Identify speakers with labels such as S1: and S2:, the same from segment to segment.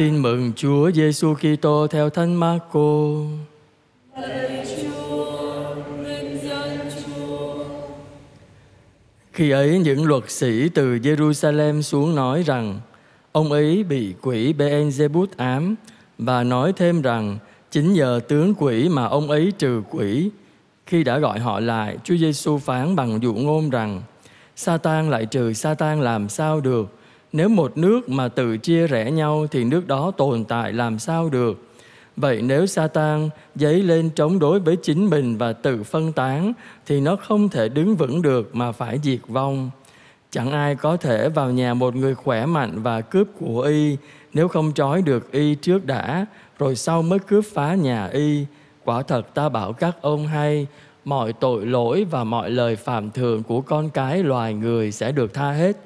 S1: Tin mừng Chúa Giêsu Kitô theo Thánh Marco. Khi ấy những luật sĩ từ Jerusalem xuống nói rằng ông ấy bị quỷ Beelzebub ám và nói thêm rằng chính nhờ tướng quỷ mà ông ấy trừ quỷ. Khi đã gọi họ lại, Chúa Giêsu phán bằng dụ ngôn rằng Satan lại trừ Satan làm sao được? Nếu một nước mà tự chia rẽ nhau thì nước đó tồn tại làm sao được? Vậy nếu Satan dấy lên chống đối với chính mình và tự phân tán thì nó không thể đứng vững được mà phải diệt vong. Chẳng ai có thể vào nhà một người khỏe mạnh và cướp của y nếu không trói được y trước đã, rồi sau mới cướp phá nhà y. Quả thật ta bảo các ông hay, mọi tội lỗi và mọi lời phạm thường của con cái loài người sẽ được tha hết.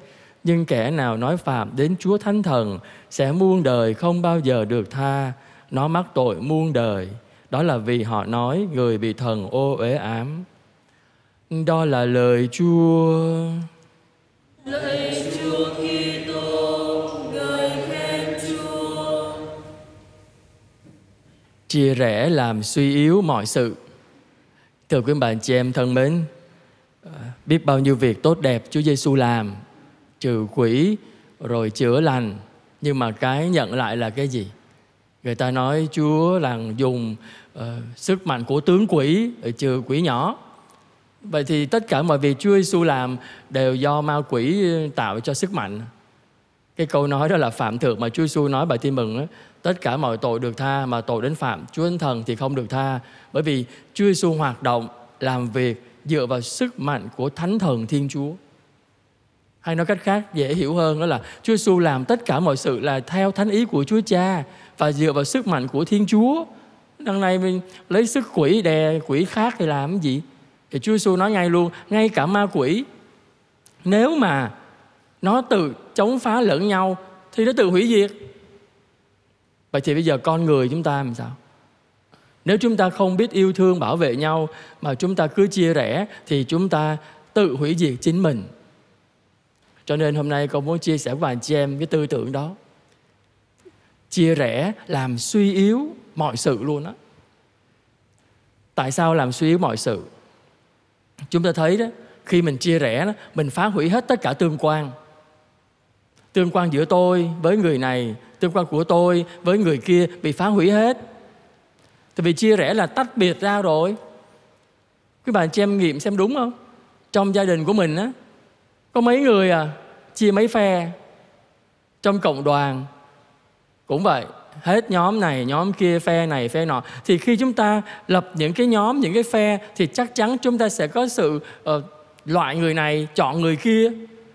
S1: Nhưng kẻ nào nói phạm đến Chúa Thánh Thần sẽ muôn đời không bao giờ được tha. Nó mắc tội muôn đời. Đó là vì họ nói người bị thần ô uế ám. Đó là lời Chúa.
S2: Lạy Chúa Kitô, ngợi khen Chúa.
S1: Chia rẽ làm suy yếu mọi sự. Thưa quý bạn chị em thân mến, à, biết bao nhiêu việc tốt đẹp Chúa Giêsu làm, trừ quỷ rồi chữa lành, nhưng mà cái nhận lại là cái gì? Người ta nói Chúa là dùng uh, sức mạnh của tướng quỷ để trừ quỷ nhỏ. Vậy thì tất cả mọi việc Chúa Giêsu làm đều do ma quỷ tạo cho sức mạnh. Cái câu nói đó là phạm thượng mà Chúa Giêsu nói bài tin mừng đó, tất cả mọi tội được tha mà tội đến phạm Chúa Thánh Thần thì không được tha. Bởi vì Chúa Giêsu hoạt động làm việc dựa vào sức mạnh của Thánh Thần Thiên Chúa. Hay nói cách khác dễ hiểu hơn đó là Chúa Giêsu làm tất cả mọi sự là theo thánh ý của Chúa Cha và dựa vào sức mạnh của Thiên Chúa. Đằng này mình lấy sức quỷ đè quỷ khác thì làm cái gì? Thì Chúa Giêsu nói ngay luôn, ngay cả ma quỷ nếu mà nó tự chống phá lẫn nhau thì nó tự hủy diệt. Vậy thì bây giờ con người chúng ta làm sao? Nếu chúng ta không biết yêu thương bảo vệ nhau mà chúng ta cứ chia rẽ thì chúng ta tự hủy diệt chính mình. Cho nên hôm nay con muốn chia sẻ với anh chị em cái tư tưởng đó. Chia rẽ làm suy yếu mọi sự luôn á. Tại sao làm suy yếu mọi sự? Chúng ta thấy đó, khi mình chia rẽ đó, mình phá hủy hết tất cả tương quan. Tương quan giữa tôi với người này, tương quan của tôi với người kia bị phá hủy hết. Tại vì chia rẽ là tách biệt ra rồi. Quý bạn chị em nghiệm xem đúng không? Trong gia đình của mình á, có mấy người à, chia mấy phe. Trong cộng đoàn cũng vậy, hết nhóm này, nhóm kia, phe này, phe nọ. Thì khi chúng ta lập những cái nhóm, những cái phe thì chắc chắn chúng ta sẽ có sự uh, loại người này chọn người kia.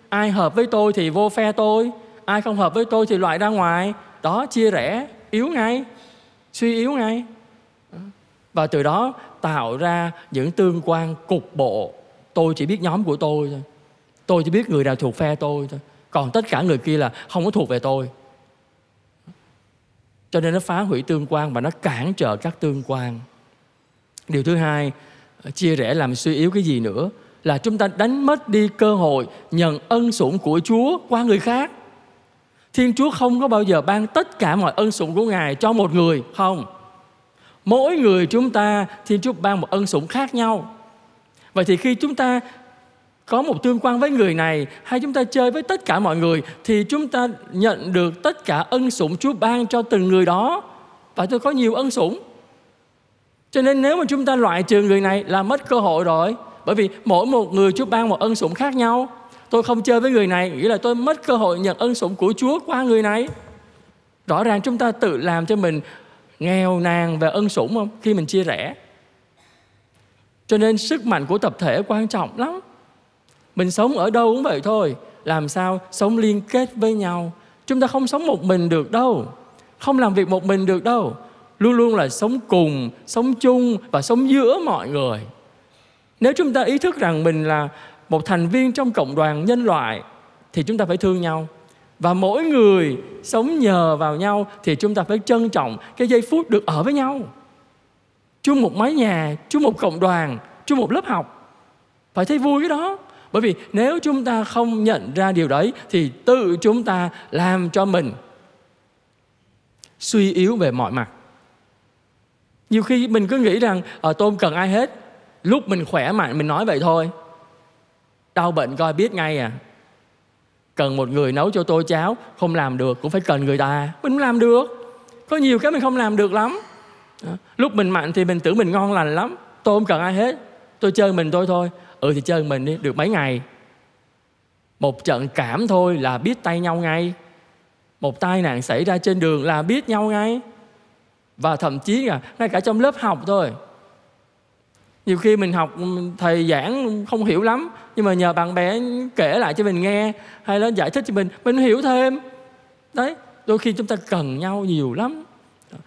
S1: Ai hợp với tôi thì vô phe tôi, ai không hợp với tôi thì loại ra ngoài. Đó chia rẽ, yếu ngay, suy yếu ngay. Và từ đó tạo ra những tương quan cục bộ. Tôi chỉ biết nhóm của tôi thôi. Tôi chỉ biết người nào thuộc phe tôi thôi. Còn tất cả người kia là không có thuộc về tôi. Cho nên nó phá hủy tương quan và nó cản trở các tương quan. Điều thứ hai, chia rẽ làm suy yếu cái gì nữa là chúng ta đánh mất đi cơ hội nhận ân sủng của Chúa qua người khác. Thiên Chúa không có bao giờ ban tất cả mọi ân sủng của Ngài cho một người, không. Mỗi người chúng ta Thiên Chúa ban một ân sủng khác nhau. Vậy thì khi chúng ta có một tương quan với người này, hay chúng ta chơi với tất cả mọi người, thì chúng ta nhận được tất cả ân sủng Chúa ban cho từng người đó và tôi có nhiều ân sủng. Cho nên nếu mà chúng ta loại trừ người này là mất cơ hội rồi. Bởi vì mỗi một người Chúa ban một ân sủng khác nhau. Tôi không chơi với người này, nghĩa là tôi mất cơ hội nhận ân sủng của Chúa qua người này. Rõ ràng chúng ta tự làm cho mình nghèo nàn về ân sủng không khi mình chia rẽ. Cho nên sức mạnh của tập thể quan trọng lắm. Mình sống ở đâu cũng vậy thôi. Làm sao sống liên kết với nhau. Chúng ta không sống một mình được đâu. Không làm việc một mình được đâu. Luôn luôn là sống cùng, sống chung và sống giữa mọi người. Nếu chúng ta ý thức rằng mình là một thành viên trong cộng đoàn nhân loại thì chúng ta phải thương nhau. Và mỗi người sống nhờ vào nhau thì chúng ta phải trân trọng cái giây phút được ở với nhau. Chung một mái nhà, chung một cộng đoàn, chung một lớp học. Phải thấy vui cái đó. Bởi vì nếu chúng ta không nhận ra điều đấy thì tự chúng ta làm cho mình suy yếu về mọi mặt. Nhiều khi mình cứ nghĩ rằng à, tôi không cần ai hết. Lúc mình khỏe mạnh mình nói vậy thôi. Đau bệnh coi biết ngay à. Cần một người nấu cho tôi cháo không làm được cũng phải cần người ta. Mình không làm được. Có nhiều cái mình không làm được lắm. Ờ, lúc mình mạnh thì mình tưởng mình ngon lành lắm. Tôi không cần ai hết tôi chơi mình tôi thôi. Ừ thì chơi mình đi, được mấy ngày? Một trận cảm thôi là biết tay nhau ngay. Một tai nạn xảy ra trên đường là biết nhau ngay. Và thậm chí là ngay cả trong lớp học thôi. Nhiều khi mình học, thầy giảng không hiểu lắm, nhưng mà nhờ bạn bè kể lại cho mình nghe, hay là giải thích cho mình mình hiểu thêm. Đấy, đôi khi chúng ta cần nhau nhiều lắm.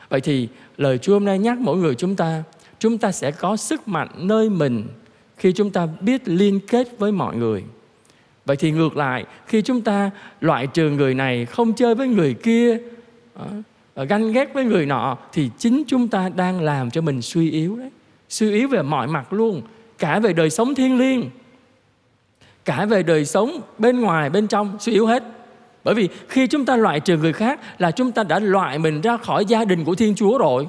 S1: Vậy thì lời chúa hôm nay nhắc mỗi người chúng ta chúng ta sẽ có sức mạnh nơi mình khi chúng ta biết liên kết với mọi người. Vậy thì ngược lại, khi chúng ta loại trừ người này không chơi với người kia ờ, ờ, ganh ghét với người nọ, thì chính chúng ta đang làm cho mình suy yếu đấy. Suy yếu về mọi mặt luôn, cả về đời sống thiêng liêng, cả về đời sống bên ngoài, bên trong, suy yếu hết. Bởi vì khi chúng ta loại trừ người khác là chúng ta đã loại mình ra khỏi gia đình của thiên chúa rồi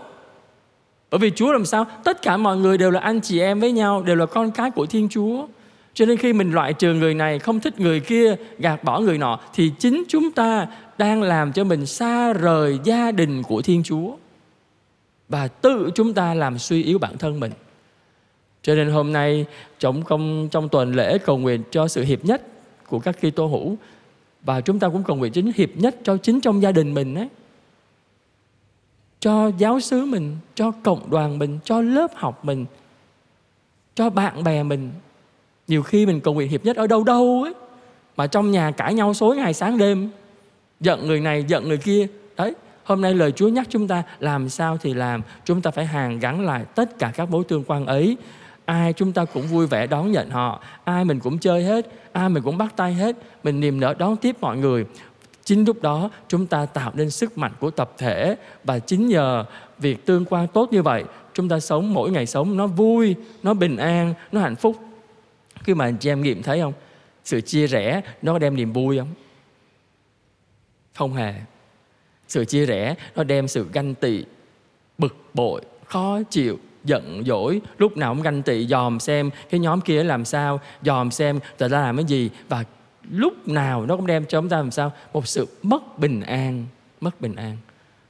S1: bởi vì chúa làm sao? Tất cả mọi người đều là anh chị em với nhau, đều là con cái của thiên chúa. Cho nên khi mình loại trừ người này, không thích người kia, gạt bỏ người nọ, thì chính chúng ta đang làm cho mình xa rời gia đình của thiên chúa. Và tự chúng ta làm suy yếu bản thân mình. Cho nên hôm nay trong công, trong tuần lễ cầu nguyện cho sự hiệp nhất của các Kitô hữu, và chúng ta cũng cầu nguyện chính hiệp nhất cho chính trong gia đình mình ấy cho giáo xứ mình, cho cộng đoàn mình, cho lớp học mình, cho bạn bè mình. Nhiều khi mình cầu nguyện hiệp nhất ở đâu đâu ấy, mà trong nhà cãi nhau xối ngày sáng đêm, giận người này, giận người kia. Đấy, hôm nay lời Chúa nhắc chúng ta, làm sao thì làm, chúng ta phải hàn gắn lại tất cả các mối tương quan ấy. Ai chúng ta cũng vui vẻ đón nhận họ, ai mình cũng chơi hết, ai mình cũng bắt tay hết, mình niềm nở đón tiếp mọi người chính lúc đó, chúng ta tạo nên sức mạnh của tập thể. Và chính nhờ việc tương quan tốt như vậy, chúng ta sống mỗi ngày sống nó vui, nó bình an, nó hạnh phúc. Khi mà anh chị em nghiệm thấy không? Sự chia rẽ nó có đem niềm vui không? Không hề. Sự chia rẽ nó đem sự ganh tị, bực bội, khó chịu, giận dỗi. Lúc nào cũng ganh tị, dòm xem cái nhóm kia làm sao, dòm xem người ta làm cái gì và lúc nào nó cũng đem cho chúng ta làm sao? Một sự mất bình an mất bình an.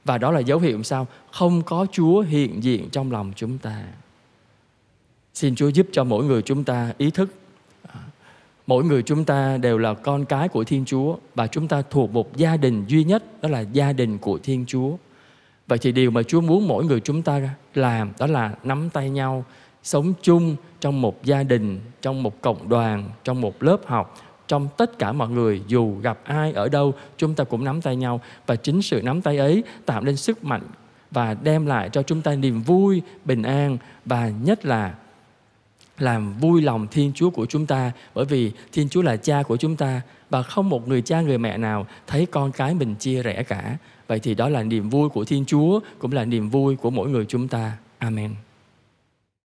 S1: Và đó là dấu hiệu làm sao? Không có chúa hiện diện trong lòng chúng ta. Xin chúa giúp cho mỗi người chúng ta ý thức. À, mỗi người chúng ta đều là con cái của thiên chúa và chúng ta thuộc một gia đình duy nhất, đó là gia đình của thiên chúa. Vậy thì điều mà chúa muốn mỗi người chúng ta làm, đó là nắm tay nhau, sống chung trong một gia đình, trong một cộng đoàn, trong một lớp học trong tất cả mọi người, dù gặp ai ở đâu, chúng ta cũng nắm tay nhau và chính sự nắm tay ấy tạo nên sức mạnh và đem lại cho chúng ta niềm vui, bình an và nhất là làm vui lòng Thiên Chúa của chúng ta bởi vì Thiên Chúa là cha của chúng ta và không một người cha, người mẹ nào thấy con cái mình chia rẽ cả. Vậy thì đó là niềm vui của Thiên Chúa, cũng là niềm vui của mỗi người chúng ta. Amen.